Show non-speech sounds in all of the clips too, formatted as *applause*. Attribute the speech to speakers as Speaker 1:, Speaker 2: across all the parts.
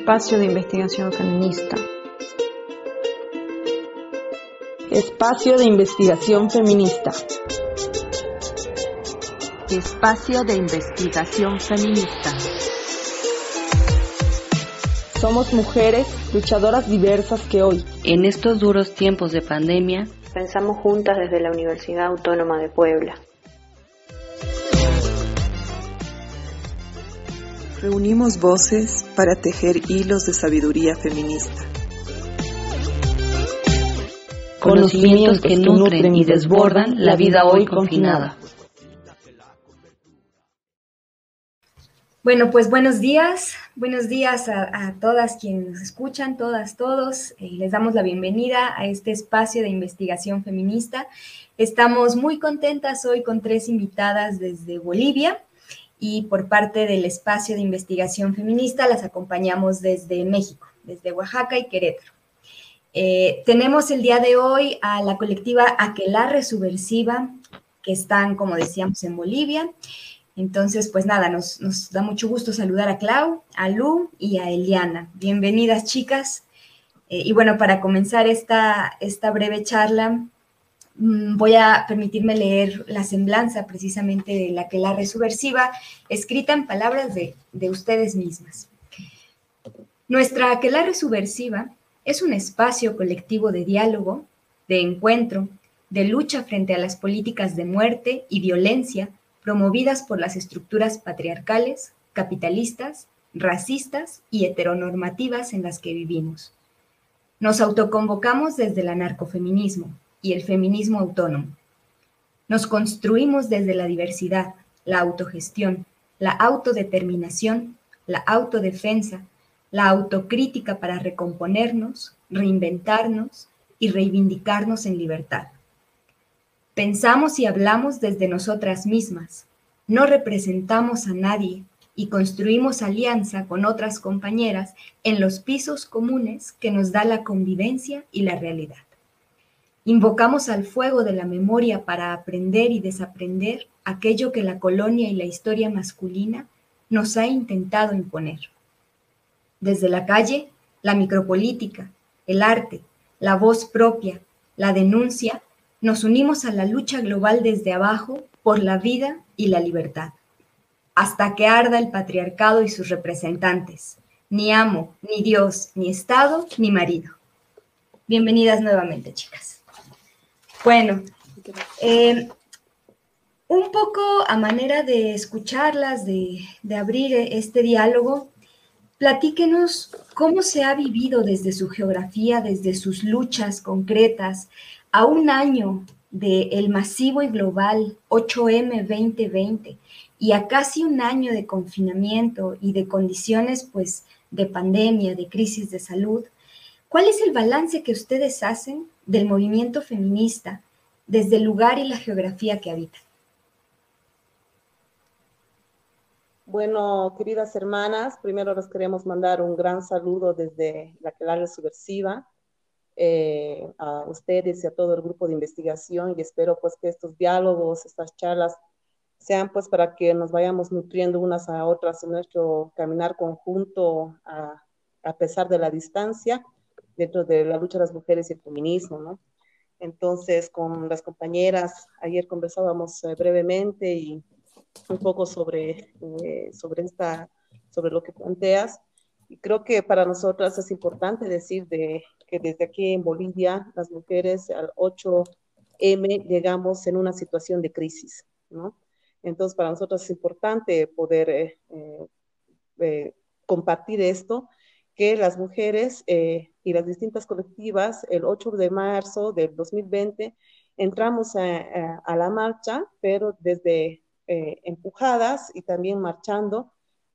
Speaker 1: Espacio de Investigación Feminista.
Speaker 2: Espacio de Investigación Feminista.
Speaker 3: Espacio de Investigación Feminista.
Speaker 2: Somos mujeres luchadoras diversas que hoy,
Speaker 3: en estos duros tiempos de pandemia,
Speaker 4: pensamos juntas desde la Universidad Autónoma de Puebla.
Speaker 5: Reunimos voces para tejer hilos de sabiduría feminista.
Speaker 3: Conocimientos que nutren y desbordan la vida hoy confinada.
Speaker 6: Bueno, pues buenos días, buenos días a, todas quienes nos escuchan, todas, todos. Eh, les damos la bienvenida a este espacio de investigación feminista. Estamos muy contentas hoy con tres invitadas desde Bolivia y por parte del espacio de investigación feminista las acompañamos desde México, desde Oaxaca y Querétaro. Eh, tenemos el día de hoy a la colectiva Aquelarre Subversiva, que están, como decíamos, en Bolivia. Entonces, pues nada, nos, da mucho gusto saludar a Clau, a Lu y a Eliana. Bienvenidas, chicas. Eh, y bueno, para comenzar esta, esta breve charla, voy a permitirme leer la semblanza precisamente de la que la subversiva, escrita en palabras de, de ustedes mismas. Nuestra aquelarre subversiva es un espacio colectivo de diálogo, de encuentro, de lucha frente a las políticas de muerte y violencia promovidas por las estructuras patriarcales, capitalistas, racistas y heteronormativas en las que vivimos. Nos autoconvocamos desde el anarcofeminismo, y el feminismo autónomo. Nos construimos desde la diversidad, la autogestión, la autodeterminación, la autodefensa, la autocrítica para recomponernos, reinventarnos y reivindicarnos en libertad. Pensamos y hablamos desde nosotras mismas, no representamos a nadie y construimos alianza con otras compañeras en los pisos comunes que nos da la convivencia y la realidad. Invocamos al fuego de la memoria para aprender y desaprender aquello que la colonia y la historia masculina nos ha intentado imponer. Desde la calle, la micropolítica, el arte, la voz propia, la denuncia, nos unimos a la lucha global desde abajo por la vida y la libertad, hasta que arda el patriarcado y sus representantes, ni amo, ni Dios, ni Estado, ni marido. Bienvenidas nuevamente, chicas. Bueno, eh, un poco a manera de escucharlas, de, abrir este diálogo, platíquenos cómo se ha vivido desde su geografía, desde sus luchas concretas, a un año del masivo y global 8M 2020 y a casi un año de confinamiento y de condiciones pues de pandemia, de crisis de salud, ¿cuál es el balance que ustedes hacen del movimiento feminista desde el lugar y la geografía que habitan.
Speaker 7: Bueno, queridas hermanas, primero les queremos mandar un gran saludo desde la Clave Subversiva eh, a ustedes y a todo el grupo de investigación y espero pues que estos diálogos, estas charlas sean pues para que nos vayamos nutriendo unas a otras en nuestro caminar conjunto a pesar de la distancia dentro de la lucha de las mujeres y el feminismo, ¿no? Entonces, con las compañeras, ayer conversábamos eh, brevemente y un poco sobre, eh, sobre, esta, sobre lo que planteas. Y creo que para nosotras es importante decir de, que desde aquí en Bolivia, las mujeres al 8M llegamos en una situación de crisis, ¿no? Entonces, para nosotros es importante poder eh, compartir esto que las mujeres eh, y las distintas colectivas, el 8 de marzo del 2020, entramos a, la marcha, pero desde eh, empujadas y también marchando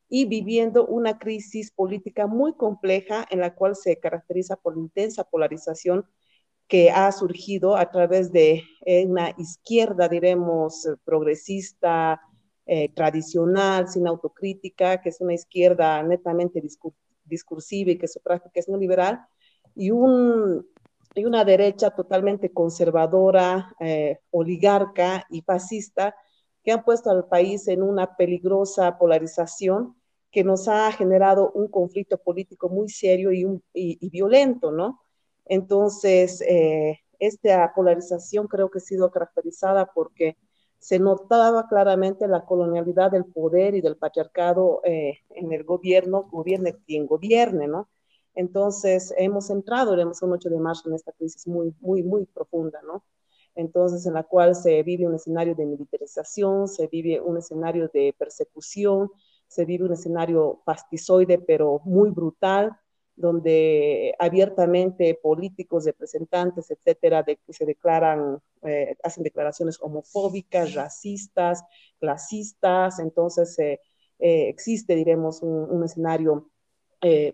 Speaker 7: y viviendo una crisis política muy compleja en la cual se caracteriza por la intensa polarización que ha surgido a través de eh, una izquierda, diremos, progresista, tradicional, sin autocrítica, que es una izquierda netamente discursiva discursiva y que su práctica es neoliberal, y, un, y una derecha totalmente conservadora, eh, oligarca y fascista, que han puesto al país en una peligrosa polarización que nos ha generado un conflicto político muy serio y, y, violento, ¿no? Entonces, eh, esta polarización creo que ha sido caracterizada porque se notaba claramente la colonialidad del poder y del patriarcado eh, en el gobierno, gobierne quien gobierne, ¿no? Entonces, hemos entrado, haremos un 8 de marzo, en esta crisis muy, muy, muy profunda, ¿no? Entonces, en la cual se vive un escenario de militarización, se vive un escenario de persecución, se vive un escenario pastizoide, pero muy brutal, donde abiertamente políticos, representantes, etcétera, se declaran, eh, hacen declaraciones homofóbicas, racistas, clasistas, entonces eh, eh, existe, diremos, un, escenario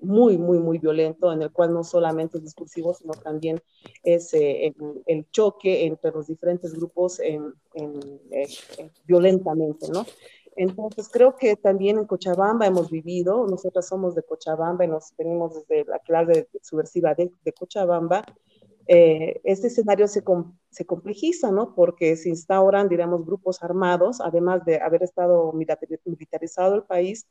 Speaker 7: muy, muy, muy violento, en el cual no solamente es discursivo, sino también es el, choque entre los diferentes grupos en, violentamente, ¿no? Entonces, creo que también en Cochabamba hemos vivido, nosotras somos de Cochabamba y nos venimos desde la clase subversiva de, Cochabamba, eh, este escenario se, se, complejiza, ¿no? Porque se instauran, digamos, grupos armados, además de haber estado militarizado el país,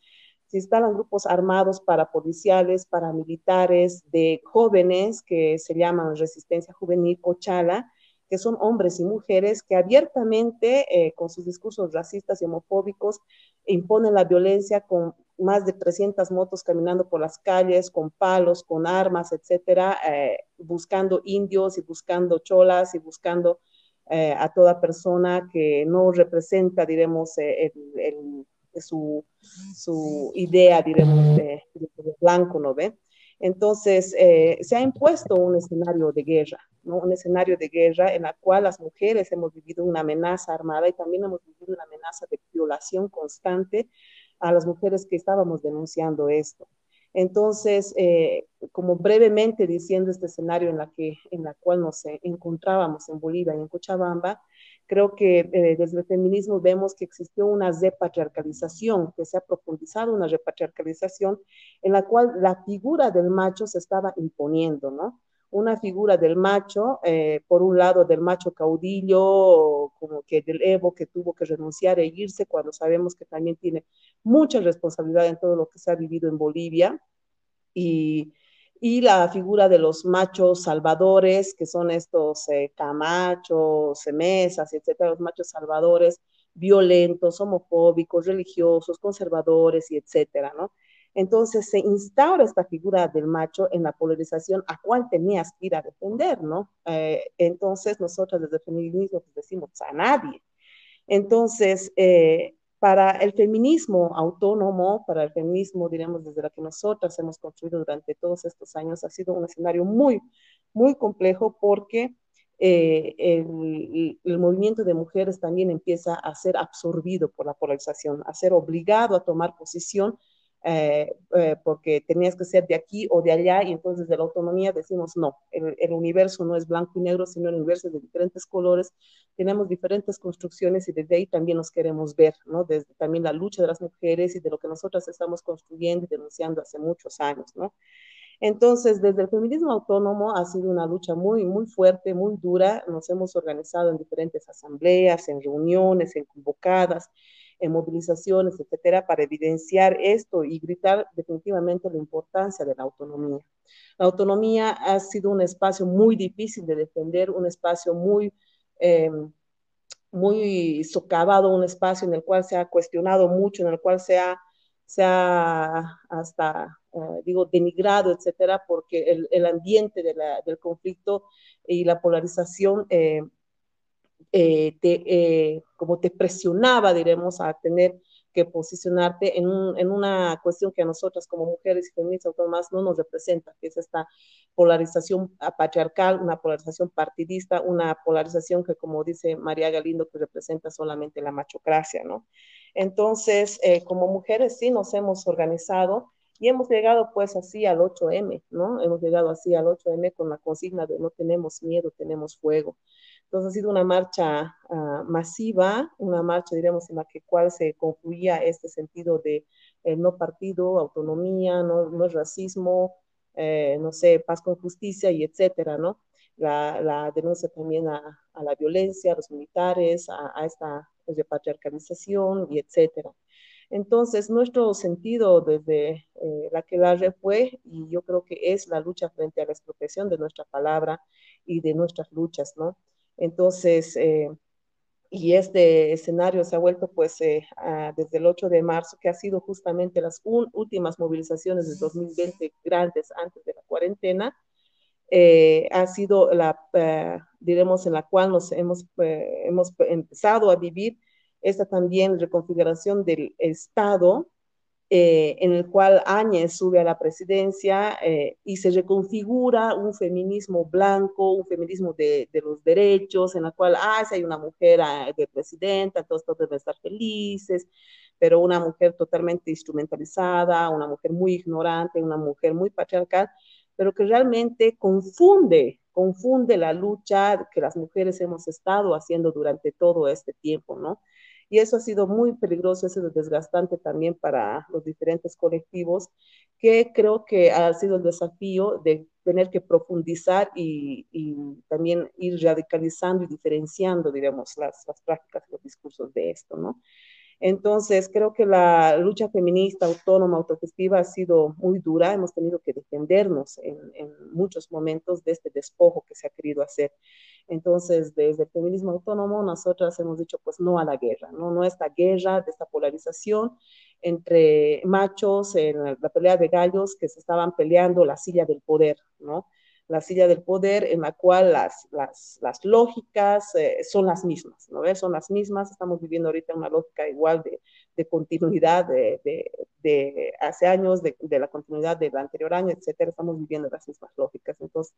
Speaker 7: se instalan grupos armados parapoliciales, paramilitares, de jóvenes que se llaman Resistencia Juvenil Cochala, que son hombres y mujeres que abiertamente, eh, con sus discursos racistas y homofóbicos, imponen la violencia con más de 300 motos caminando por las calles, con palos, con armas, etcétera, eh, buscando indios y buscando cholas y buscando eh, a toda persona que no representa, diremos, su, su, idea, diremos, de, de blanco, ¿no ve? Entonces, eh, se ha impuesto un escenario de guerra, ¿no? un escenario de guerra en la cual las mujeres hemos vivido una amenaza armada y también hemos vivido una amenaza de violación constante a las mujeres que estábamos denunciando esto. Entonces, eh, como brevemente diciendo este escenario en la, que, en la cual nos encontrábamos en Bolivia y en Cochabamba, Creo que eh, desde el feminismo vemos que existió una repatriarcalización, que se ha profundizado una repatriarcalización en la cual la figura del macho se estaba imponiendo, ¿no? Una figura del macho, eh, por un lado del macho caudillo, como que del Evo que tuvo que renunciar e irse cuando sabemos que también tiene mucha responsabilidad en todo lo que se ha vivido en Bolivia. Y, y la figura de los machos salvadores, que son estos eh, camachos, mesas, etcétera, los machos salvadores violentos, homofóbicos, religiosos, conservadores y etcétera, ¿no? Entonces se instaura esta figura del macho en la polarización a cual tenías que ir a defender, ¿no? Eh, entonces nosotros desde el feminismo pues, decimos a nadie. Entonces, eh, para el feminismo autónomo, para el feminismo, diremos, desde la que nosotras hemos construido durante todos estos años, ha sido un escenario muy, muy complejo porque eh, el, el, movimiento de mujeres también empieza a ser absorbido por la polarización, a ser obligado a tomar posición eh, eh, porque tenías que ser de aquí o de allá, y entonces de la autonomía decimos no, el, el, universo no es blanco y negro, sino el universo es de diferentes colores, tenemos diferentes construcciones y desde ahí también nos queremos ver, ¿no? Desde también la lucha de las mujeres y de lo que nosotras estamos construyendo y denunciando hace muchos años, ¿no? Entonces, desde el feminismo autónomo ha sido una lucha muy, muy fuerte, muy dura. Nos hemos organizado en diferentes asambleas, en reuniones, en convocadas, en movilizaciones, etcétera, para evidenciar esto y gritar definitivamente la importancia de la autonomía. La autonomía ha sido un espacio muy difícil de defender, un espacio muy, eh, muy socavado, un espacio en el cual se ha cuestionado mucho, en el cual se ha, se ha hasta, eh, digo, denigrado, etcétera, porque el, el ambiente de la, del conflicto y la polarización eh, eh, te, eh, como te presionaba, diremos, a tener que posicionarte en, un, en, una cuestión que a nosotras como mujeres y feministas autónomas no nos representa, que es esta polarización patriarcal, una polarización partidista, una polarización que, como dice María Galindo, que representa solamente la machocracia, ¿no? Entonces, eh, como mujeres sí nos hemos organizado y hemos llegado pues así al 8M, ¿no? Hemos llegado así al 8M con la consigna de no tenemos miedo, tenemos fuego. Entonces ha sido una marcha uh, masiva, una marcha, diremos, en la que cual se confluía este sentido de eh, no partido, autonomía, no, no racismo, eh, no sé, paz con justicia y etcétera, ¿no? La, denuncia también a, a, la violencia, a los militares, a, esta repatriarcalización y etcétera. Entonces, nuestro sentido desde eh, la que la fue, y yo creo que es la lucha frente a la expropiación de nuestra palabra y de nuestras luchas, ¿no? Entonces, eh, y este escenario se ha vuelto pues eh, desde el 8 de marzo, que ha sido justamente las últimas movilizaciones de 2020 grandes antes de la cuarentena, ha sido la, diremos, en la cual nos hemos, hemos empezado a vivir esta también reconfiguración del Estado, eh, en el cual Áñez sube a la presidencia eh, y se reconfigura un feminismo blanco, un feminismo de, los derechos, en el cual, ah, si hay una mujer ah, de presidenta, todos, todos deben estar felices, pero una mujer totalmente instrumentalizada, una mujer muy ignorante, una mujer muy patriarcal, pero que realmente confunde, confunde la lucha que las mujeres hemos estado haciendo durante todo este tiempo, ¿no? Y eso ha sido muy peligroso, eso es desgastante también para los diferentes colectivos, que creo que ha sido el desafío de tener que profundizar y, también ir radicalizando y diferenciando, digamos, las, las prácticas y los discursos de esto, ¿no? Entonces, creo que la lucha feminista, autónoma, autogestiva ha sido muy dura. Hemos tenido que defendernos en, muchos momentos de este despojo que se ha querido hacer. Entonces, desde el feminismo autónomo, nosotras hemos dicho, pues no a la guerra, no, no esta guerra, de esta polarización entre machos en la pelea de gallos que se estaban peleando la silla del poder, ¿no? La silla del poder en la cual las, las, las lógicas eh, son las mismas, ¿no ves? Son las mismas, estamos viviendo ahorita una lógica igual de, de continuidad de, de, de, hace años, de, la continuidad del anterior año, etcétera, estamos viviendo las mismas lógicas. Entonces,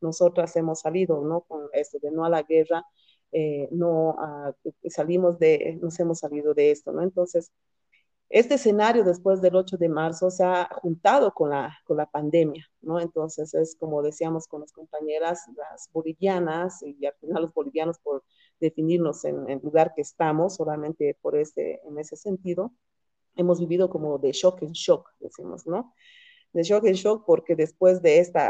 Speaker 7: nosotras hemos salido, ¿no? Con esto de no a la guerra, eh, no a, salimos de, nos hemos salido de esto, ¿no? Entonces, este escenario después del 8 de marzo se ha juntado con la, con la pandemia, ¿no? Entonces es como decíamos con las compañeras, las bolivianas y al final los bolivianos por definirnos en el lugar que estamos, solamente por este, en ese sentido, hemos vivido como de shock en shock, decimos, ¿no? De shock en shock porque después de este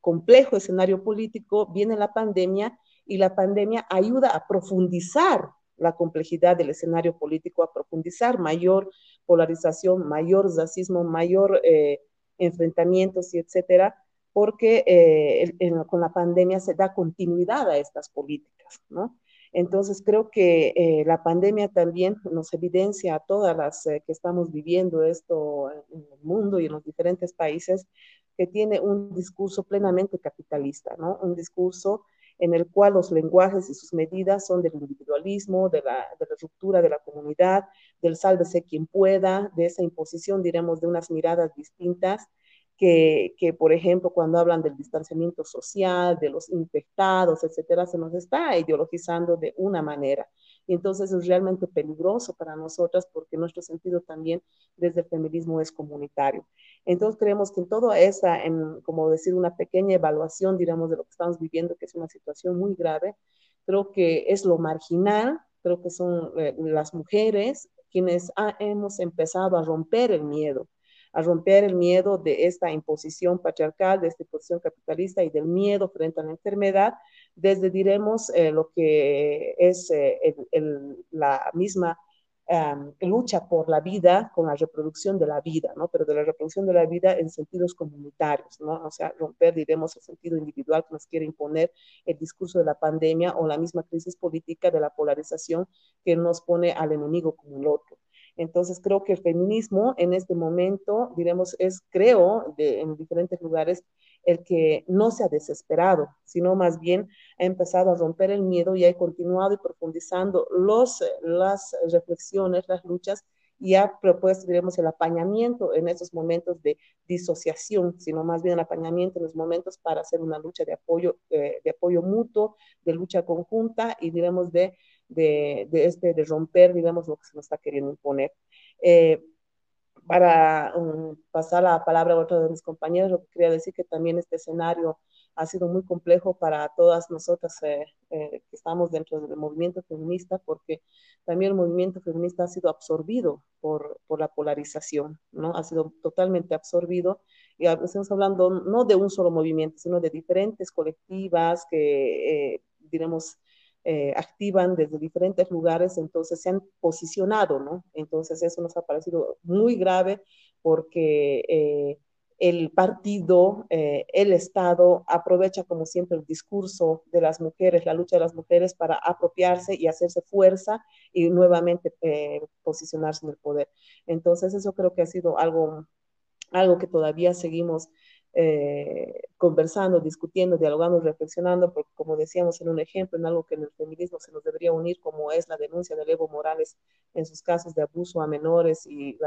Speaker 7: complejo escenario político viene la pandemia y la pandemia ayuda a profundizar la complejidad del escenario político, a profundizar mayor polarización, mayor racismo, mayor eh, enfrentamientos y etcétera, porque eh, con la pandemia se da continuidad a estas políticas, ¿no? Entonces creo que eh, la pandemia también nos evidencia a todas las que estamos viviendo esto en el mundo y en los diferentes países, que tiene un discurso plenamente capitalista, ¿no? Un discurso en el cual los lenguajes y sus medidas son del individualismo, de la, de la ruptura de la comunidad, del sálvese quien pueda, de esa imposición, diremos, de unas miradas distintas, que, que, por ejemplo, cuando hablan del distanciamiento social, de los infectados, etcétera, se nos está ideologizando de una manera. Y entonces es realmente peligroso para nosotras porque nuestro sentido también desde el feminismo es comunitario. Entonces creemos que en toda esa, en, como decir, una pequeña evaluación, digamos, de lo que estamos viviendo, que es una situación muy grave, creo que es lo marginal, creo que son eh, las mujeres quienes hemos empezado a romper el miedo, a romper el miedo de esta imposición patriarcal, de esta imposición capitalista y del miedo frente a la enfermedad, desde, diremos, eh, lo que es eh, la misma em, lucha por la vida con la reproducción de la vida, ¿no? Pero de la reproducción de la vida en sentidos comunitarios, ¿no? O sea, romper, diremos, el sentido individual que nos quiere imponer el discurso de la pandemia o la misma crisis política de la polarización que nos pone al enemigo como el otro. Entonces creo que el feminismo en este momento, diremos, es, creo, de, en diferentes lugares, el que no se ha desesperado, sino más bien ha empezado a romper el miedo y ha continuado y profundizando los, las reflexiones, las luchas y ha propuesto, diremos, el apañamiento en esos momentos de disociación, sino más bien el apañamiento en los momentos para hacer una lucha de apoyo, eh, de apoyo mutuo, de lucha conjunta y, diremos, de, de, de, este, de romper, digamos, lo que se nos está queriendo imponer. Eh, para um, pasar la palabra a otro de mis compañeros, lo que quería decir que también este escenario ha sido muy complejo para todas nosotras eh, eh, que estamos dentro del movimiento feminista, porque también el movimiento feminista ha sido absorbido por, por la polarización, ¿no? Ha sido totalmente absorbido. Y estamos hablando no de un solo movimiento, sino de diferentes colectivas que, eh, diremos, eh, activan desde diferentes lugares, entonces se han posicionado, ¿no? Entonces eso nos ha parecido muy grave porque eh, el partido, eh, el Estado aprovecha como siempre el discurso de las mujeres, la lucha de las mujeres para apropiarse y hacerse fuerza y nuevamente posicionarse en el poder. Entonces eso creo que ha sido algo, algo que todavía seguimos eh, conversando, discutiendo, dialogando, reflexionando, porque como decíamos en un ejemplo, en algo que en el feminismo se nos debería unir, como es la denuncia de Evo Morales en sus casos de abuso a menores y,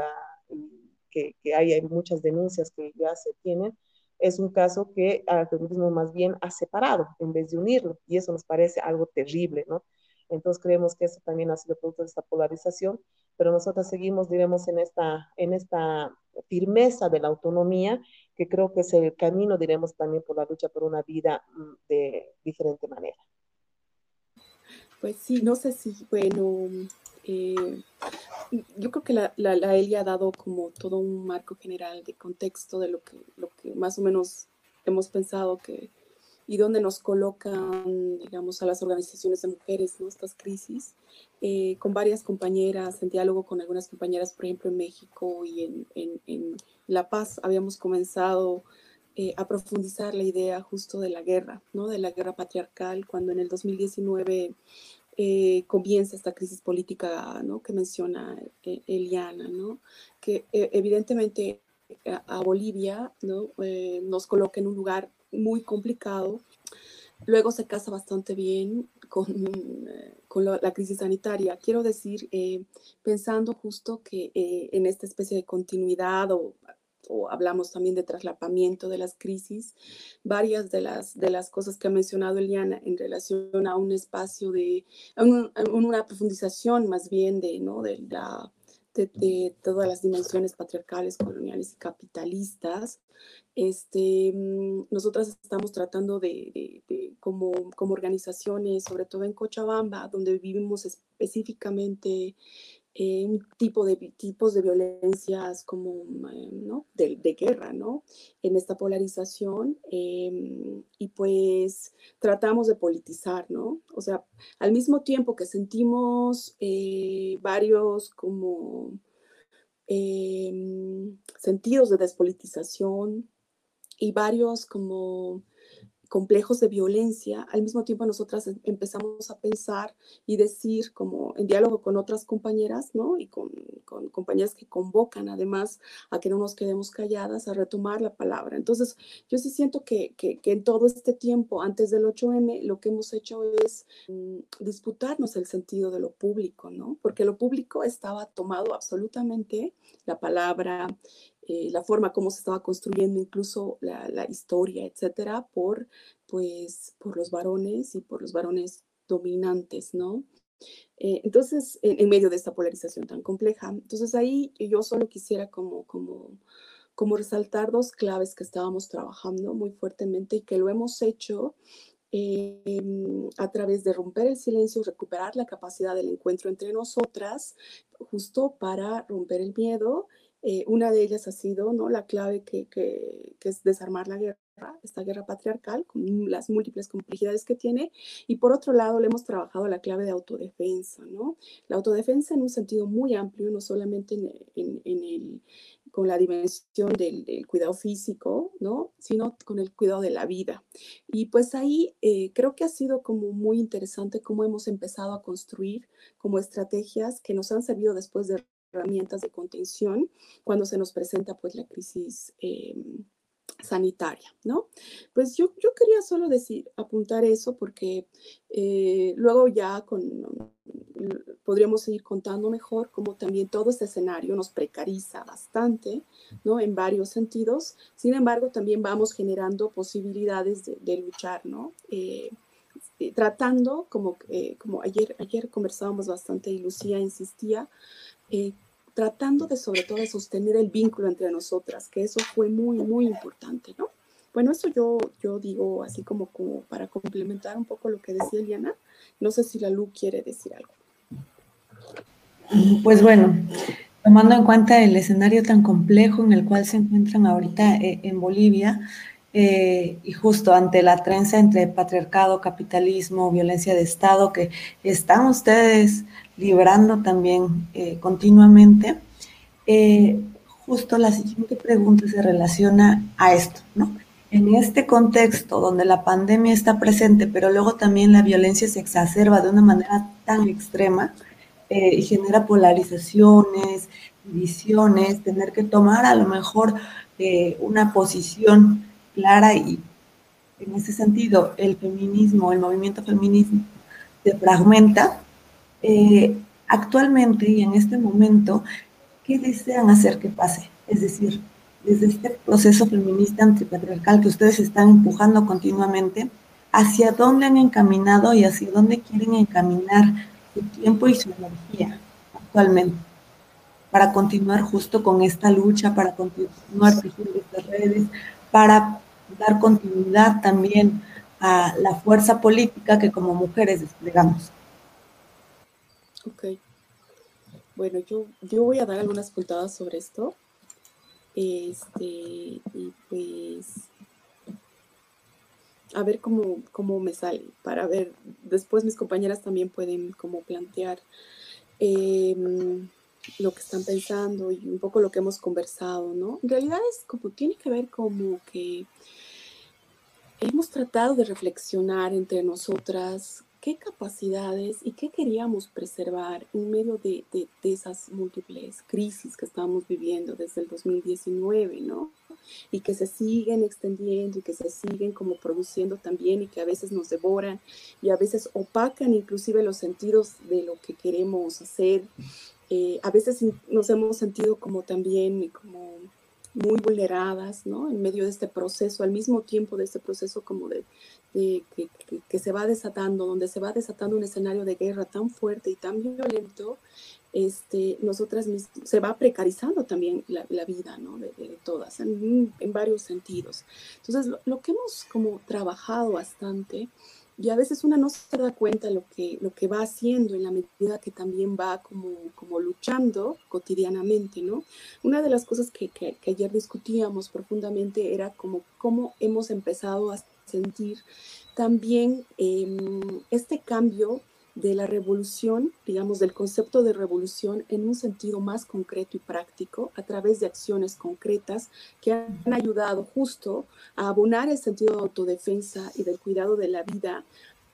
Speaker 7: que, hay, muchas denuncias que ya se tienen, es un caso que al feminismo más bien ha separado en vez de unirlo, y eso nos parece algo terrible, ¿no? Entonces creemos que eso también ha sido producto de esta polarización, pero nosotros seguimos, diremos, en esta, en esta firmeza de la autonomía que creo que es el camino, diremos, también por la lucha por una vida mm, de diferente manera.
Speaker 8: Pues sí, no sé si, bueno, eh, yo creo que la, la, la, Elia ha dado como todo un marco general de contexto de lo que, lo que más o menos hemos pensado que y dónde nos colocan, digamos, a las organizaciones de mujeres, ¿no? Estas crisis, eh, con varias compañeras, en diálogo con algunas compañeras, por ejemplo, en México y en, en, en La Paz, habíamos comenzado eh, a profundizar la idea justo de la guerra, ¿no? De la guerra patriarcal, cuando en el 2019 eh, comienza esta crisis política, ¿no? Que menciona Eliana, ¿no? Que evidentemente a, Bolivia, ¿no? nos coloca en un lugar muy complicado. Luego se casa bastante bien con, eh, con la, crisis sanitaria. Quiero decir, eh, pensando justo que eh, en esta especie de continuidad o, hablamos también de traslapamiento de las crisis, varias de las, de las cosas que ha mencionado Eliana en relación a un espacio de, a una profundización más bien de, ¿no? de la de, todas las dimensiones patriarcales, coloniales y capitalistas. Este, mm, nosotras estamos tratando de, de, como, como organizaciones, sobre todo en Cochabamba, donde vivimos específicamente eh, un tipo de tipos de violencias como eh, ¿no? de, de, guerra, ¿no? En esta polarización eh, y pues tratamos de politizar, ¿no? O sea, al mismo tiempo que sentimos eh, varios como em, sentidos de despolitización y varios como complejos de violencia, al mismo tiempo nosotras em, empezamos a pensar y decir, como en diálogo con otras compañeras, ¿no? Y con, con, compañeras que convocan además a que no nos quedemos calladas, a retomar la palabra. Entonces, yo sí siento que, que, en todo este tiempo, antes del 8M, lo que hemos hecho es mm, disputarnos el sentido de lo público, ¿no? Porque lo público estaba tomado absolutamente, la palabra, eh, la forma como se estaba construyendo incluso la, historia, etcétera, por, pues, por los varones y por los varones dominantes, ¿no? Eh, entonces, en, en, medio de esta polarización tan compleja, entonces ahí yo solo quisiera como, como, como resaltar dos claves que estábamos trabajando muy fuertemente y que lo hemos hecho eh, a través de romper el silencio, recuperar la capacidad del encuentro entre nosotras, justo para romper el miedo eh, una de ellas ha sido ¿no? la clave que, que, que, es desarmar la guerra, esta guerra patriarcal, con las múltiples complejidades que tiene. Y por otro lado, le hemos trabajado la clave de autodefensa, ¿no? La autodefensa en un sentido muy amplio, no solamente en, en, en el, con la dimensión del, del, cuidado físico, ¿no? Sino con el cuidado de la vida. Y pues ahí eh, creo que ha sido como muy interesante cómo hemos empezado a construir como estrategias que nos han servido después de herramientas de contención cuando se nos presenta pues la crisis eh, sanitaria, ¿no? Pues yo, yo quería solo decir, apuntar eso porque eh, luego ya con, podríamos seguir contando mejor cómo también todo este escenario nos precariza bastante, ¿no? En varios sentidos. Sin embargo, también vamos generando posibilidades de, de luchar, ¿no? Eh, tratando, como, eh, como ayer, ayer conversábamos bastante y Lucía insistía, eh, tratando de sobre todo de sostener el vínculo entre nosotras, que eso fue muy, muy importante, ¿no? Bueno, eso yo, yo digo así como, como para complementar un poco lo que decía Eliana. No sé si la Lu quiere decir algo.
Speaker 1: Pues bueno, tomando en cuenta el escenario tan complejo en el cual se encuentran ahorita eh, en Bolivia,
Speaker 9: eh, y justo ante la trenza entre patriarcado, capitalismo, violencia de Estado que están ustedes librando también eh, continuamente, eh, justo la siguiente pregunta se relaciona a esto, ¿no? En este contexto donde la pandemia está presente, pero luego también la violencia se exacerba de una manera tan extrema y genera polarizaciones, divisiones, tener que tomar a lo mejor una posición clara y en ese sentido el feminismo, el movimiento feminismo se fragmenta, eh, actualmente y en este momento, ¿qué desean hacer que pase? Es decir, desde este proceso feminista antipatriarcal que ustedes están empujando continuamente, ¿hacia dónde han encaminado y hacia dónde quieren encaminar su tiempo y su energía actualmente? Para continuar justo con esta lucha, para continuar tejiendo estas redes, para dar continuidad también a la fuerza política que como mujeres desplegamos.
Speaker 8: Ok. Bueno, yo, yo voy a dar algunas puntadas sobre esto. Este, y pues a ver cómo, cómo me sale, para ver, después mis compañeras también pueden como plantear em, lo que están pensando y un poco lo que hemos conversado, ¿no? En realidad es como, tiene que ver como que hemos tratado de reflexionar entre nosotras qué capacidades y qué queríamos preservar en medio de, esas múltiples crisis que estamos viviendo desde el 2019, ¿no? Y que se siguen extendiendo y que se siguen como produciendo también y que a veces nos devoran y a veces opacan inclusive los sentidos de lo que queremos hacer. Eh, a veces nos hemos sentido como también como muy vulneradas, ¿no? En medio de este proceso, al mismo tiempo de este proceso como de, que, se va desatando, donde se va desatando un escenario de guerra tan fuerte y tan violento, este, nosotras se va precarizando también la, vida, ¿no? De, todas, en, varios sentidos. Entonces, lo, lo, que hemos como trabajado bastante y a veces una no se da cuenta lo que, lo que va haciendo en la medida que también va como, como luchando cotidianamente, ¿no? Una de las cosas que, que, ayer discutíamos profundamente era como cómo hemos empezado a sentir también em, este cambio de la revolución, digamos, del concepto de revolución en un sentido más concreto y práctico, a través de acciones concretas que han ayudado justo a abonar el sentido de autodefensa y del cuidado de la vida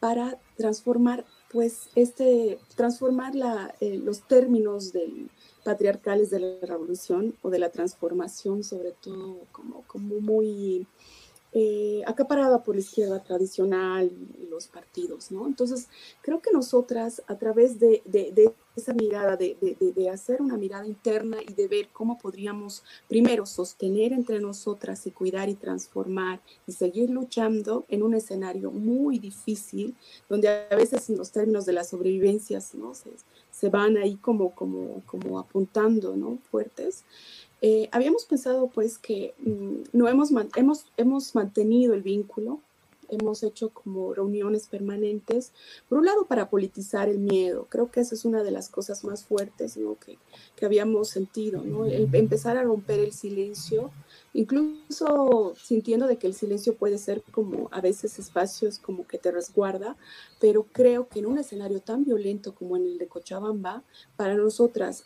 Speaker 8: para transformar, pues, este, transformar la, eh, los términos del, patriarcales de la revolución o de la transformación, sobre todo como, como muy eh, acaparada por la izquierda tradicional y los partidos, ¿no? Entonces, creo que nosotras, a través de, esa mirada, de, hacer una mirada interna y de ver cómo podríamos, primero, sostener entre nosotras y cuidar y transformar y seguir luchando en un escenario muy difícil, donde a veces en los términos de las sobrevivencias, ¿no? Se, van ahí como, como apuntando, ¿no? Fuertes. Eh, habíamos pensado pues que mm, no hemos, hemos, hemos mantenido el vínculo, hemos hecho como reuniones permanentes, por un lado para politizar el miedo, creo que esa es una de las cosas más fuertes que, que habíamos sentido, ¿no? empezar a romper el silencio incluso sintiendo de que el silencio puede ser como a veces espacios como que te resguarda, pero creo que en un escenario tan violento como en el de Cochabamba, para nosotras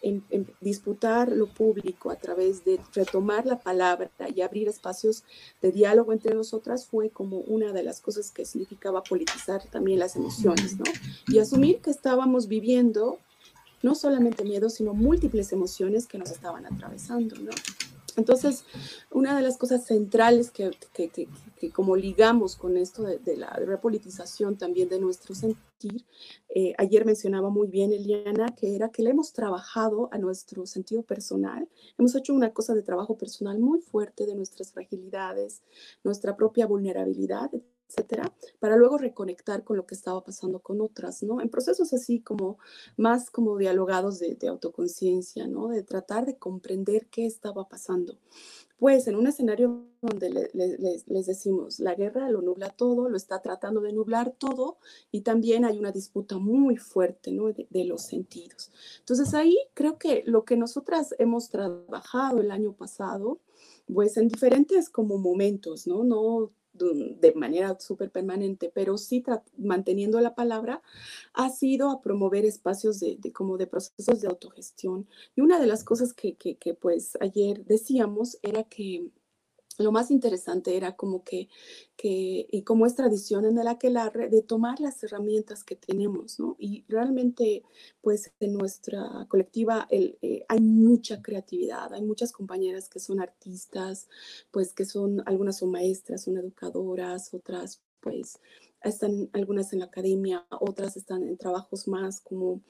Speaker 8: disputar lo público a través de retomar la palabra y abrir espacios de diálogo entre nosotras fue como una de las cosas que significaba politizar también las emociones, ¿no? Y asumir que estábamos viviendo no solamente miedo, sino múltiples emociones que nos estaban atravesando, ¿no? Entonces, una de las cosas centrales que, como ligamos con esto de, la repolitización también de nuestro sentir, eh, ayer mencionaba muy bien Eliana, que era que le hemos trabajado a nuestro sentido personal, hemos hecho una cosa de trabajo personal muy fuerte de nuestras fragilidades, nuestra propia vulnerabilidad, etcétera, para luego reconectar con lo que estaba pasando con otras, ¿no? En procesos así como más como dialogados de, autoconciencia, ¿no? De tratar de comprender qué estaba pasando. Pues en un escenario donde les decimos, la guerra lo nubla todo, lo está tratando de nublar todo y también hay una disputa muy fuerte ¿no? de, de, los sentidos. Entonces ahí creo que lo que nosotras hemos trabajado el año pasado, pues en diferentes como momentos, ¿no? No de manera súper permanente, pero sí manteniendo la palabra, ha sido a promover espacios de, como de procesos de autogestión. Y una de las cosas que, que, que pues ayer decíamos era que lo más interesante era como que, que, y como es tradición en el aquelarre, de tomar las herramientas que tenemos, ¿no? Y realmente, pues en nuestra colectiva eh, hay mucha creatividad, hay muchas compañeras que son artistas, pues que son, algunas son maestras, son educadoras, otras pues están algunas en la academia, otras están en trabajos más como,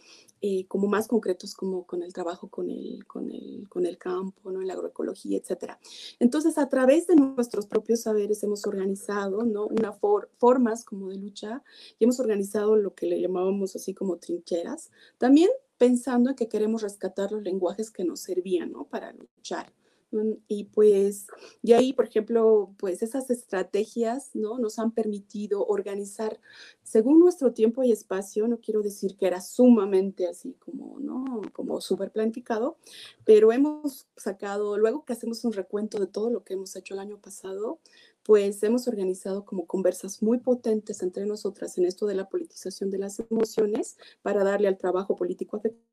Speaker 8: eh, como más concretos, como con el trabajo con el, con el, con el campo, ¿no? en la agroecología, etc. Entonces, a través de nuestros propios saberes hemos organizado ¿no? una formas como de lucha y hemos organizado lo que le llamábamos así como trincheras, también pensando en que queremos rescatar los lenguajes que nos servían ¿no? para luchar. Y pues, de ahí, por ejemplo, pues esas estrategias, ¿no? Nos han permitido organizar según nuestro tiempo y espacio, no quiero decir que era sumamente así como, ¿no? Como súper planificado, pero hemos sacado, luego que hacemos un recuento de todo lo que hemos hecho el año pasado, pues hemos organizado como conversas muy potentes entre nosotras en esto de la politización de las emociones para darle al trabajo político afectivo,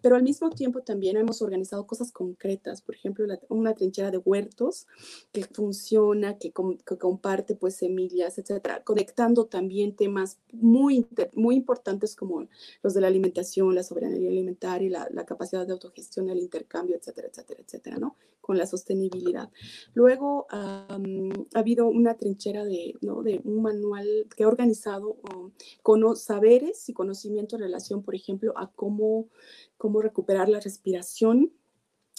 Speaker 8: pero al mismo tiempo también hemos organizado cosas concretas, por ejemplo, una trinchera de huertos que funciona, que, comparte pues semillas, etcétera, conectando también temas muy, muy importantes como los de la alimentación, la soberanía alimentaria, la, la capacidad de autogestión, el intercambio, etcétera, etcétera, etcétera, ¿no? Con la sostenibilidad. Luego, ha habido una trinchera de, ¿no? de un manual que ha organizado con saberes y conocimiento en relación, por ejemplo, a cómo, cómo recuperar la respiración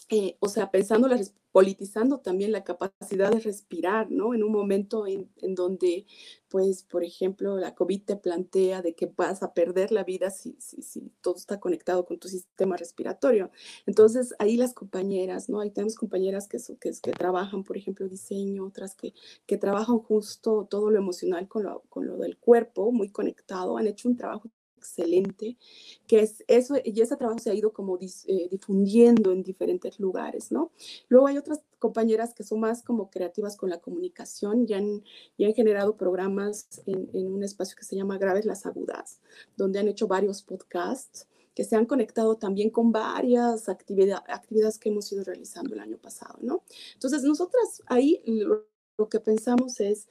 Speaker 8: eh, o sea, pensando, la, politizando también la capacidad de respirar, ¿no? En un momento en, en, donde, pues, por ejemplo, la COVID te plantea de que vas a perder la vida si, si, si todo está conectado con tu sistema respiratorio. Entonces, ahí las compañeras, ¿no? Ahí tenemos compañeras que, que, que trabajan, por ejemplo, diseño, otras que, que trabajan justo todo lo emocional con lo, con lo del cuerpo, muy conectado, han hecho un trabajo excelente, que es eso, y ese trabajo se ha ido como eh, difundiendo en diferentes lugares, ¿no? Luego hay otras compañeras que son más como creativas con la comunicación y han, han generado programas en, en un espacio que se llama Graves las Agudas, donde han hecho varios podcasts que se han conectado también con varias actividad, actividades que hemos ido realizando el año pasado, ¿no? Entonces, nosotras ahí lo, lo que pensamos es,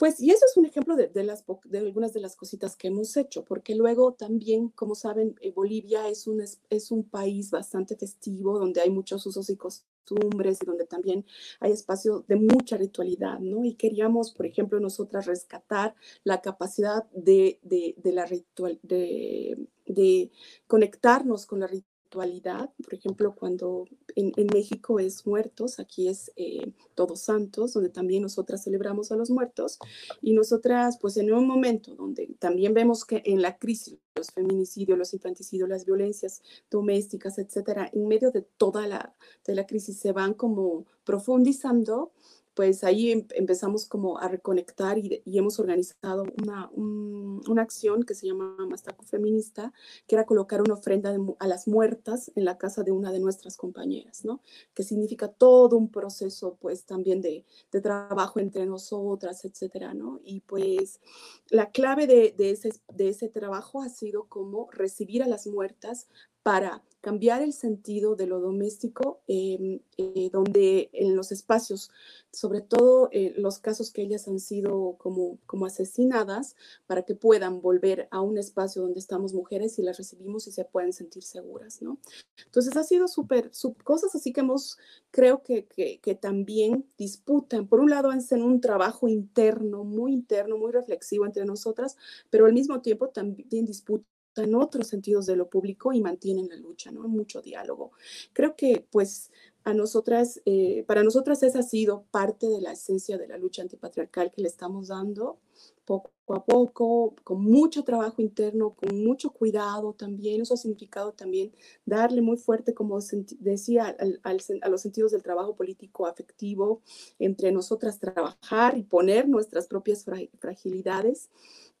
Speaker 8: pues, y eso es un ejemplo de, de algunas de las cositas que hemos hecho, porque luego también, como saben, eh, Bolivia es un, es un país bastante festivo, donde hay muchos usos y costumbres y donde también hay espacio de mucha ritualidad, ¿no? Y queríamos, por ejemplo, nosotras rescatar la capacidad de, la ritual, de, de conectarnos con la por ejemplo, cuando en, México es muertos, aquí es eh, Todos Santos, donde también nosotras celebramos a los muertos, y nosotras, pues en un momento donde también vemos que en la crisis, los feminicidios, los infanticidios, las violencias domésticas, etcétera, en medio de toda la, de la crisis se van como profundizando, pues ahí em, empezamos como a reconectar y, hemos organizado una, una, acción que se llama Mastaco Feminista, que era colocar una ofrenda a las muertas en la casa de una de nuestras compañeras, ¿no? Que significa todo un proceso, pues, también de, de trabajo entre nosotras, etcétera, ¿no? Y pues la clave de, de, ese, de ese trabajo ha sido como recibir a las muertas para cambiar el sentido de lo doméstico, em, eh, donde en los espacios, sobre todo eh, los casos que ellas han sido como, como asesinadas, para que puedan volver a un espacio donde estamos mujeres y las recibimos y se pueden sentir seguras, ¿no? Entonces ha sido súper, cosas así que hemos, creo que, que, que, también disputan, por un lado hacen un trabajo interno, muy interno, muy reflexivo entre nosotras, pero al mismo tiempo también disputan en otros sentidos de lo público y mantienen la lucha, ¿no? Mucho diálogo. Creo que, pues, a nosotras, eh, para nosotras esa ha sido parte de la esencia de la lucha antipatriarcal que le estamos dando poco a poco, con mucho trabajo interno, con mucho cuidado también. Eso ha significado también darle muy fuerte, como decía, a los sentidos del trabajo político afectivo, entre nosotras trabajar y poner nuestras propias fragilidades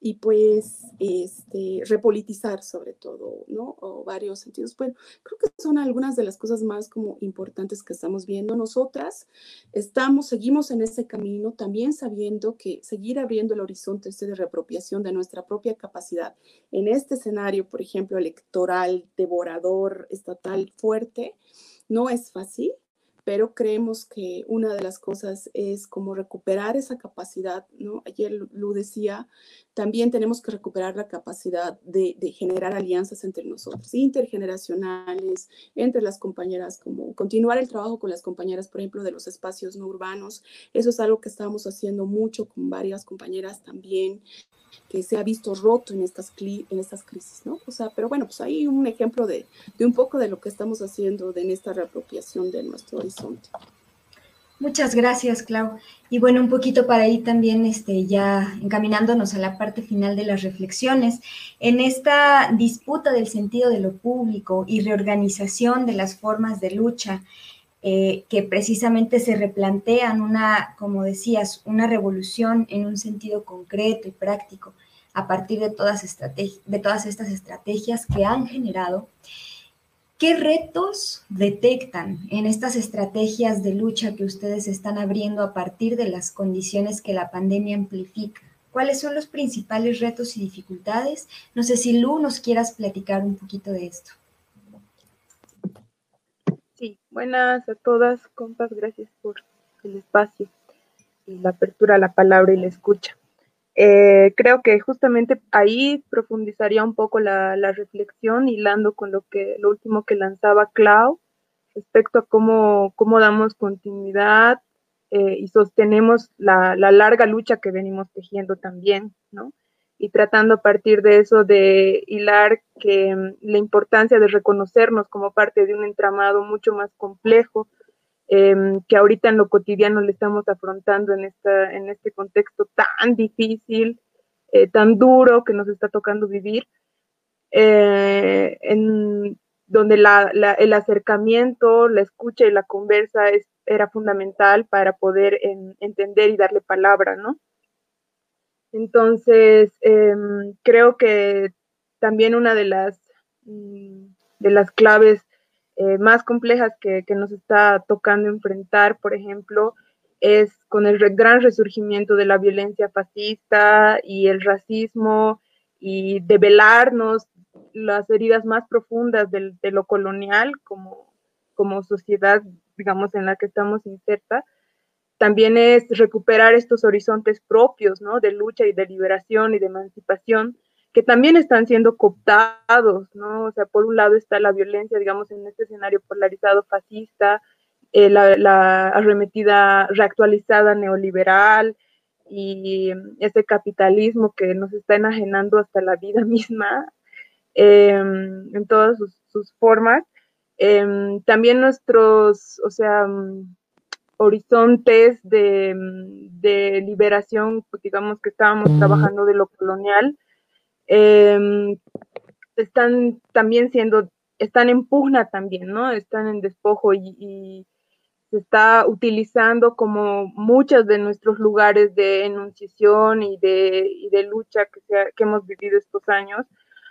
Speaker 8: y pues este, repolitizar sobre todo, ¿no? O varios sentidos. Bueno, creo que son algunas de las cosas más como importantes que estamos viendo. Nosotras estamos, seguimos en ese camino, también sabiendo que seguir abriendo el horizonte este de reapropiación de nuestra propia capacidad en este escenario, por ejemplo, electoral, devorador, estatal, fuerte, no es fácil, pero creemos que una de las cosas es como recuperar esa capacidad, ¿no? Ayer lo decía, también tenemos que recuperar la capacidad de, generar alianzas entre nosotros, intergeneracionales, entre las compañeras, como continuar el trabajo con las compañeras, por ejemplo, de los espacios no urbanos. Eso es algo que estamos haciendo mucho con varias compañeras también que se ha visto roto en estas, en estas crisis, ¿no? O sea, pero bueno, pues ahí un ejemplo de, de un poco de lo que estamos haciendo en esta reapropiación de nuestro
Speaker 6: Muchas gracias, Clau. Y bueno, un poquito para ir también este, ya encaminándonos a la parte final de las reflexiones. En esta disputa del sentido de lo público y reorganización de las formas de lucha, eh, que precisamente se replantean una, como decías, una revolución en un sentido concreto y práctico a partir de todas, de todas estas estrategias que han generado. ¿Qué retos detectan en estas estrategias de lucha que ustedes están abriendo a partir de las condiciones que la pandemia amplifica? ¿Cuáles son los principales retos y dificultades? No sé si Lu nos quieras platicar un poquito de esto.
Speaker 10: Sí, buenas a todas, compas, gracias por el espacio la apertura a la palabra y la escucha. Eh, creo que justamente ahí profundizaría un poco la, reflexión, hilando con lo que lo último que lanzaba Clau respecto a cómo, cómo damos continuidad eh, y sostenemos la, la, larga lucha que venimos tejiendo también, ¿no? y tratando a partir de eso de hilar que mm, la importancia de reconocernos como parte de un entramado mucho más complejo em, que ahorita en lo cotidiano le estamos afrontando en, esta, en este contexto tan difícil, eh, tan duro que nos está tocando vivir, eh, en donde el acercamiento, la escucha y la conversa es, era fundamental para poder entender y darle palabra, ¿no? Entonces, em, creo que también una de las, mm, de las claves eh, más complejas que, nos está tocando enfrentar, por ejemplo, es con el gran resurgimiento de la violencia fascista y el racismo y develarnos las heridas más profundas de lo colonial como, como sociedad, digamos, en la que estamos insertas también es recuperar estos horizontes propios, ¿no? De lucha y de liberación y de emancipación, que también están siendo cooptados, ¿no? O sea, por un lado está la violencia, digamos, en este escenario polarizado fascista, eh, la, arremetida reactualizada neoliberal y ese capitalismo que nos está enajenando hasta la vida *laughs* misma em, en todas sus, formas. Em, también nuestros, o sea, horizontes de, liberación, pues, digamos que estábamos trabajando de lo colonial, em, están también siendo, están en pugna también, ¿no? Están en despojo y, se está utilizando como muchos de nuestros lugares de enunciación y de, de lucha que, que hemos vivido estos años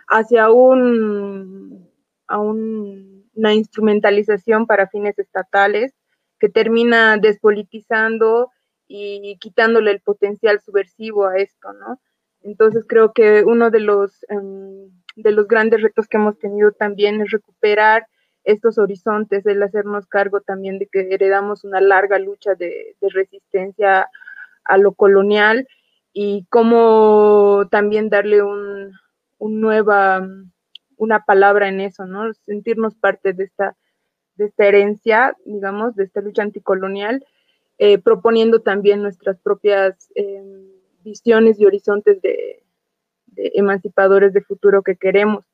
Speaker 10: hacia un, a una instrumentalización para fines estatales que termina despolitizando y quitándole el potencial subversivo a esto, ¿no? Entonces creo que uno de los, em, de los grandes retos que hemos tenido también es recuperar estos horizontes, el hacernos cargo también de que heredamos una larga lucha de, resistencia a lo colonial y cómo también darle un, un nueva, una palabra en eso, ¿no? Sentirnos parte de esta de esta herencia, digamos, de esta lucha anticolonial, eh, proponiendo también nuestras propias em, visiones y horizontes de, emancipadores de futuro que queremos.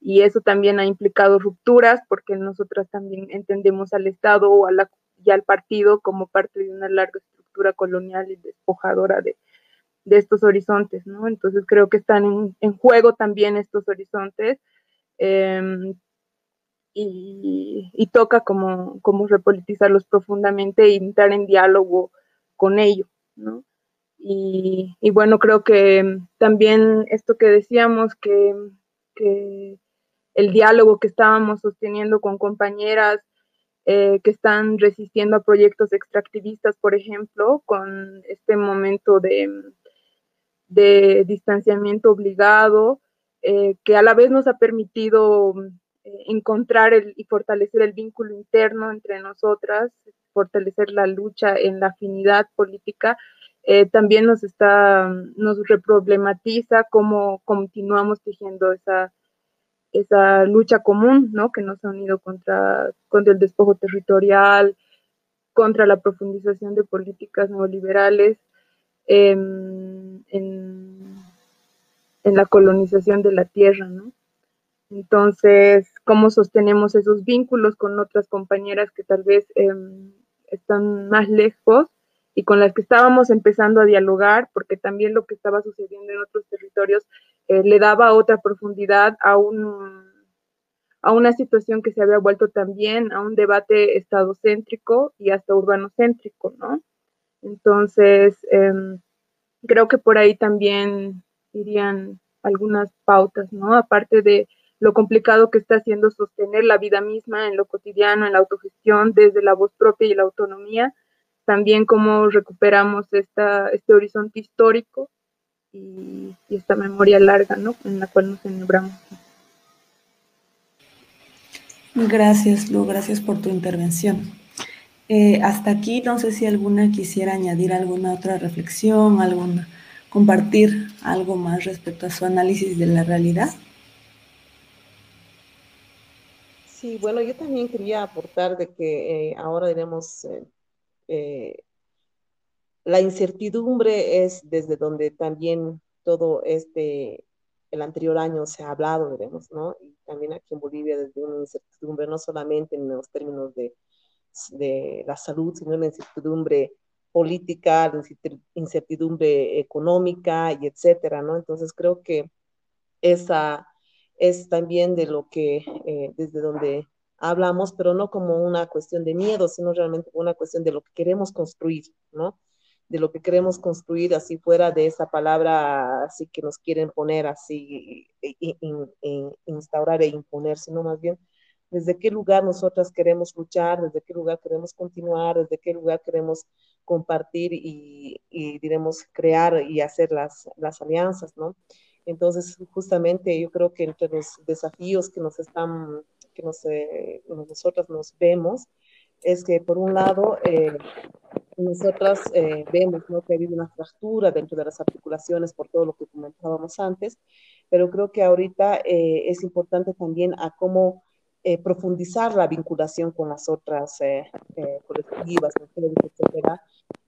Speaker 10: y eso también ha implicado rupturas porque nosotras también entendemos al Estado o a la, y al partido como parte de una larga estructura colonial y despojadora de, de estos horizontes, ¿no? Entonces creo que están en, en juego también estos horizontes em, y, y, toca como, como repolitizarlos profundamente e entrar en diálogo con ellos, ¿no? Y, bueno, creo que también esto que decíamos, que, el diálogo que estábamos sosteniendo con compañeras eh, que están resistiendo a proyectos extractivistas, por ejemplo, con este momento de, de distanciamiento obligado, eh, que a la vez nos ha permitido eh, encontrar el, y fortalecer el vínculo interno entre nosotras, fortalecer la lucha en la afinidad política, eh, también nos está, nos reproblematiza cómo continuamos tejiendo esa, esa lucha común, ¿no? Que nos ha unido contra, contra el despojo territorial, contra la profundización de políticas neoliberales en, en, la colonización de la tierra. Entonces, ¿cómo sostenemos esos vínculos con otras compañeras que tal vez em, están más lejos y con las que estábamos empezando a dialogar, porque también lo que estaba sucediendo en otros territorios eh, le daba otra profundidad a un a una situación que se había vuelto también a un debate estadocéntrico y hasta urbanocéntrico, ¿no? Entonces, em, creo que por ahí también irían algunas pautas, ¿no? Aparte de lo complicado que está haciendo sostener la vida misma en lo cotidiano, en la autogestión, desde la voz propia y la autonomía, también cómo recuperamos esta, este horizonte histórico y, y esta memoria larga, ¿no? En la cual nos celebramos.
Speaker 9: Gracias, Lu, gracias por tu intervención. Eh, hasta aquí, no sé si alguna quisiera añadir alguna otra reflexión, alguna, compartir algo más respecto a su análisis de la realidad.
Speaker 7: Sí, bueno, yo también quería aportar de que eh, ahora diremos, eh, la incertidumbre es desde donde también todo este el anterior año se ha hablado, veremos, ¿no? Y también aquí en Bolivia desde una incertidumbre, no solamente en los términos de, de la salud, sino una incertidumbre política, incertidumbre económica y etcétera, ¿no? Entonces creo que esa es también de lo que, eh, desde donde hablamos, pero no como una cuestión de miedo, sino realmente una cuestión de lo que queremos construir, ¿no? de lo que queremos construir, así fuera de esa palabra así que nos quieren poner así, instaurar e imponer, sino más bien desde qué lugar nosotras queremos luchar, desde qué lugar queremos continuar, desde qué lugar queremos compartir y, diremos, crear y hacer las, las alianzas, ¿no? Entonces, justamente yo creo que entre los desafíos que nos están, que nos, eh, nosotras nos vemos, es que por un lado, eh, nosotras eh, vemos ¿no? que ha habido una fractura dentro de las articulaciones por todo lo que comentábamos antes, pero creo que ahorita eh, es importante también a cómo eh, profundizar la vinculación con las otras colectivas, etcétera,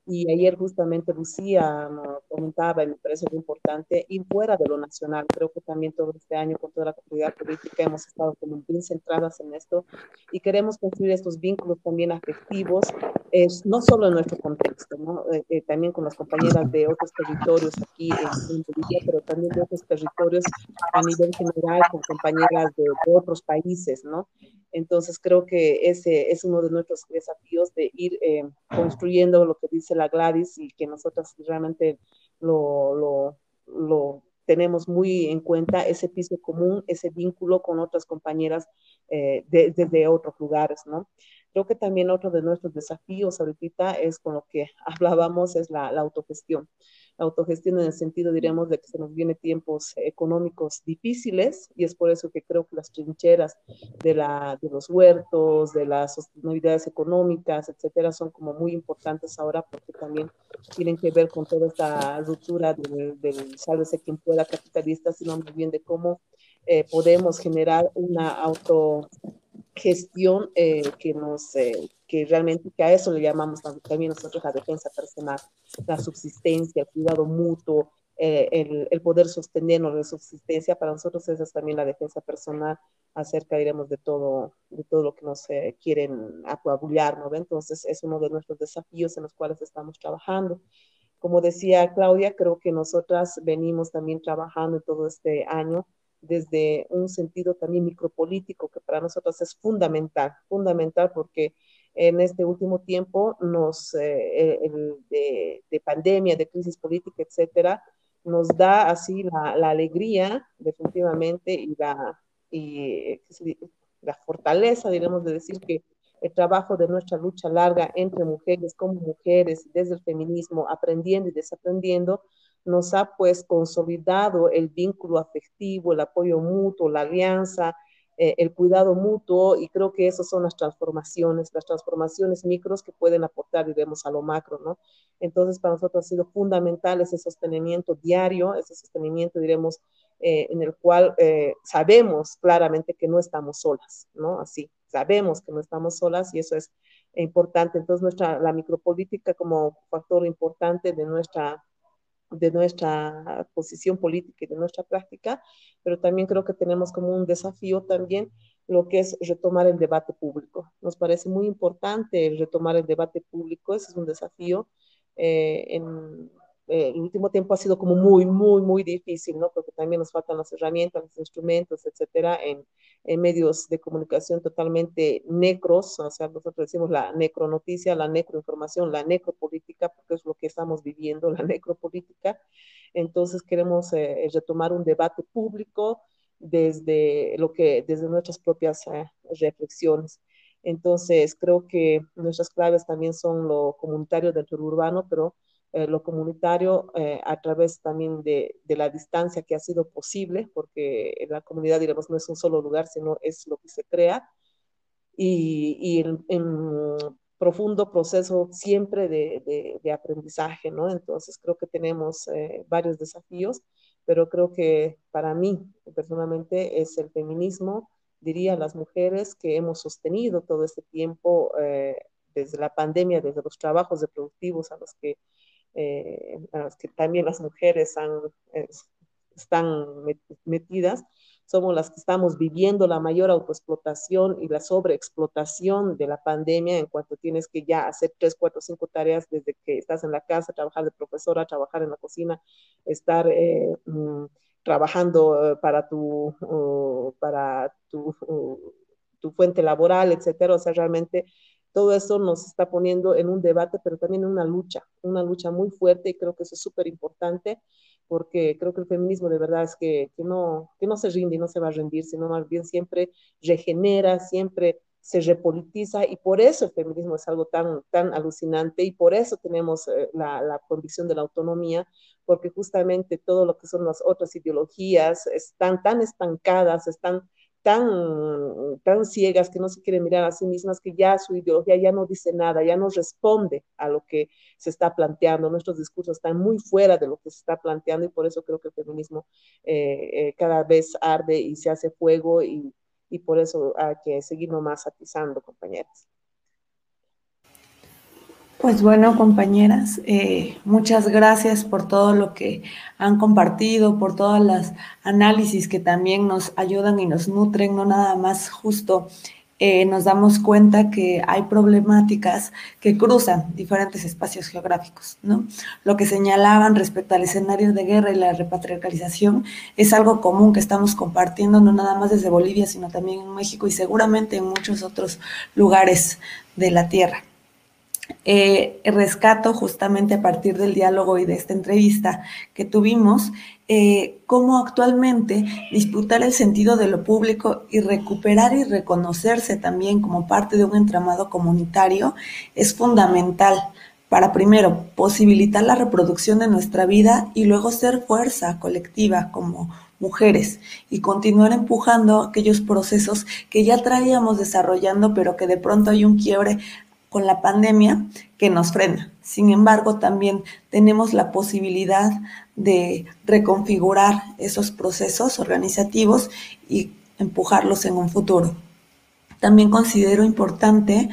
Speaker 7: y ayer justamente Lucía comentaba, y me parece muy importante, ir fuera de lo nacional. Creo que también todo este año con toda la comunidad política hemos estado como bien centradas en esto y queremos construir estos vínculos también afectivos, es, no solo en nuestro contexto, ¿no? Eh, eh, también con las compañeras de otros territorios aquí en, Bolivia, pero también de otros territorios a nivel general con compañeras de, de otros países, ¿no? Entonces creo que ese es uno de nuestros desafíos de ir eh, construyendo lo que dice la Gladys y que nosotros realmente lo, lo, lo, tenemos muy en cuenta, ese piso común, ese vínculo con otras compañeras eh, desde otros lugares, ¿no? Creo que también otro de nuestros desafíos ahorita es con lo que *laughs* hablábamos, es la, la autogestión autogestión en el sentido, diremos, de que se nos vienen tiempos económicos difíciles y es por eso que creo que las trincheras de, la, de los huertos, de las sostenibilidades económicas, etcétera, son como muy importantes ahora porque también tienen que ver con toda esta ruptura del, del sálvese quien pueda capitalista, sino más bien de cómo eh, podemos generar una autogestión eh, que nos eh, que realmente que a eso le llamamos también nosotros la defensa personal, la subsistencia, el cuidado mutuo, el, el, poder sostenernos de subsistencia, para nosotros esa es también la defensa personal acerca, diremos, de todo, de todo lo que nos quieren acuabullar, ¿no? Entonces es uno de nuestros desafíos en los cuales estamos trabajando. Como decía Claudia, creo que nosotras venimos también trabajando todo este año desde un sentido también micropolítico que para nosotros es fundamental, fundamental porque en este último tiempo nos, eh, de, pandemia, de crisis política, etcétera, nos da así la, la alegría definitivamente y la, y, la fortaleza, diremos, de decir que el trabajo de nuestra lucha larga entre mujeres como mujeres, desde el feminismo, aprendiendo y desaprendiendo, nos ha pues consolidado el vínculo afectivo, el apoyo mutuo, la alianza, eh, el cuidado mutuo y creo que esas son las transformaciones, las transformaciones micros que pueden aportar, diremos, a lo macro, ¿no? Entonces, para nosotros ha sido fundamental ese sostenimiento diario, ese sostenimiento, diremos, eh, en el cual eh, sabemos claramente que no estamos solas, ¿no? Así, sabemos que no estamos solas y eso es importante. Entonces, nuestra, la micropolítica como factor importante de nuestra de nuestra posición política y de nuestra práctica, pero también creo que tenemos como un desafío también lo que es retomar el debate público. Nos parece muy importante retomar el debate público, ese es un desafío eh, en, eh, el último tiempo ha sido como muy, muy, muy difícil, ¿no? Porque también nos faltan las herramientas, los instrumentos, etcétera, en, en medios de comunicación totalmente necros, o sea, nosotros decimos la necronoticia, la necroinformación, la necropolítica, porque es lo que estamos viviendo, *laughs* la necropolítica. Entonces queremos eh, retomar un debate público desde lo que, desde nuestras propias eh, reflexiones. Entonces creo que nuestras claves también son lo comunitario dentro del urbano, pero eh, lo comunitario eh, a través también de, de, la distancia que ha sido posible, porque la comunidad, digamos, no es un solo lugar, sino es lo que se crea, y, y en, en, profundo proceso siempre de, de, de, aprendizaje, ¿no? Entonces creo que tenemos eh, varios desafíos, pero creo que para mí personalmente es el feminismo, diría las mujeres que hemos sostenido todo este tiempo desde la pandemia, desde los trabajos reproductivos a los que eh, que también las mujeres han, están metidas, somos las que estamos viviendo la mayor autoexplotación y la sobreexplotación de la pandemia en cuanto tienes que ya hacer tres, cuatro, cinco tareas desde que estás en la casa, trabajar de profesora, trabajar en la cocina, estar eh, mm, trabajando eh, para tu, uh, para tu, uh, tu fuente laboral, etcétera. O sea, realmente todo eso nos está poniendo en un debate, pero también en una lucha, una lucha muy fuerte y creo que eso es súper importante porque creo que el feminismo de verdad es que, que, no, que no se rinde y no se va a rendir, sino más bien siempre regenera, siempre se repolitiza y por eso el feminismo es algo tan, tan alucinante y por eso tenemos eh, la, la, condición de la autonomía, porque justamente todo lo que son las otras ideologías están tan estancadas, están tan, ciegas que no se quieren mirar a sí mismas que ya su ideología ya no dice nada, ya no responde a lo que se está planteando. Nuestros discursos están muy fuera de lo que se está planteando y por eso creo que el feminismo eh, eh, cada vez arde y se hace fuego y, y por eso hay que seguir nomás atizando, compañeras.
Speaker 9: Pues bueno, compañeras, eh, muchas gracias por todo lo que han compartido, por todas las análisis que también nos ayudan y nos nutren, no nada más justo eh, nos damos cuenta que hay problemáticas que cruzan diferentes espacios geográficos, ¿no? Lo que señalaban respecto al escenario de guerra y la repatriarcalización es algo común que estamos compartiendo, no nada más desde Bolivia, sino también en México y seguramente en muchos otros lugares de la Tierra eh, rescato justamente a partir del diálogo y de esta entrevista que tuvimos, eh, cómo actualmente disputar el sentido de lo público y recuperar y reconocerse también como parte de un entramado comunitario es fundamental para primero posibilitar la reproducción de nuestra vida y luego ser fuerza colectiva como mujeres y continuar empujando aquellos procesos que ya traíamos desarrollando pero que de pronto hay un quiebre con la pandemia que nos frena. Sin embargo, también tenemos la posibilidad de reconfigurar esos procesos organizativos y empujarlos en un futuro. También considero importante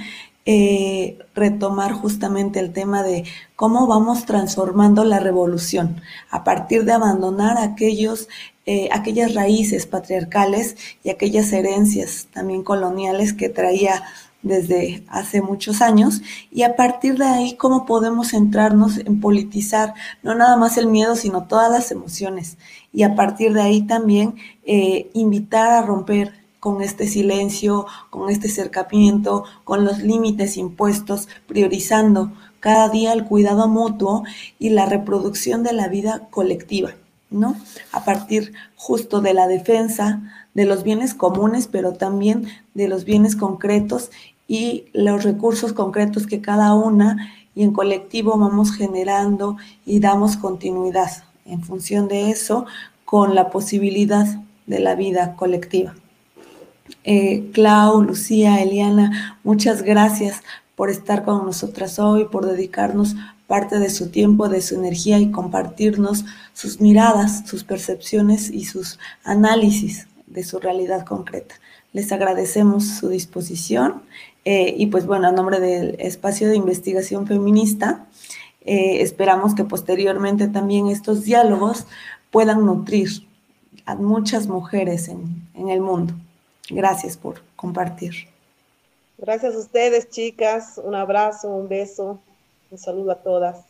Speaker 9: eh, retomar justamente el tema de cómo vamos transformando la revolución a partir de abandonar aquellos, eh, aquellas raíces patriarcales y aquellas herencias también coloniales que traía desde hace muchos años y a partir de ahí cómo podemos centrarnos en politizar no nada más el miedo sino todas las emociones y a partir de ahí también eh, invitar a romper con este silencio, con este cercamiento, con los límites impuestos, priorizando cada día el cuidado mutuo y la reproducción de la vida colectiva, ¿no? A partir justo de la defensa de los bienes comunes, pero también de los bienes concretos y los recursos concretos que cada una y en colectivo vamos generando y damos continuidad en función de eso con la posibilidad de la vida colectiva. Eh, Clau, Lucía, Eliana, muchas gracias por estar con nosotras hoy, por dedicarnos parte de su tiempo, de su energía y compartirnos sus miradas, sus percepciones y sus análisis de su realidad concreta. Les agradecemos su disposición eh, y pues bueno, a nombre del espacio de investigación feminista, eh, esperamos que posteriormente también estos diálogos puedan nutrir a muchas mujeres en, en el mundo. Gracias por compartir.
Speaker 7: Gracias a ustedes, chicas. Un abrazo, un beso, un saludo a todas.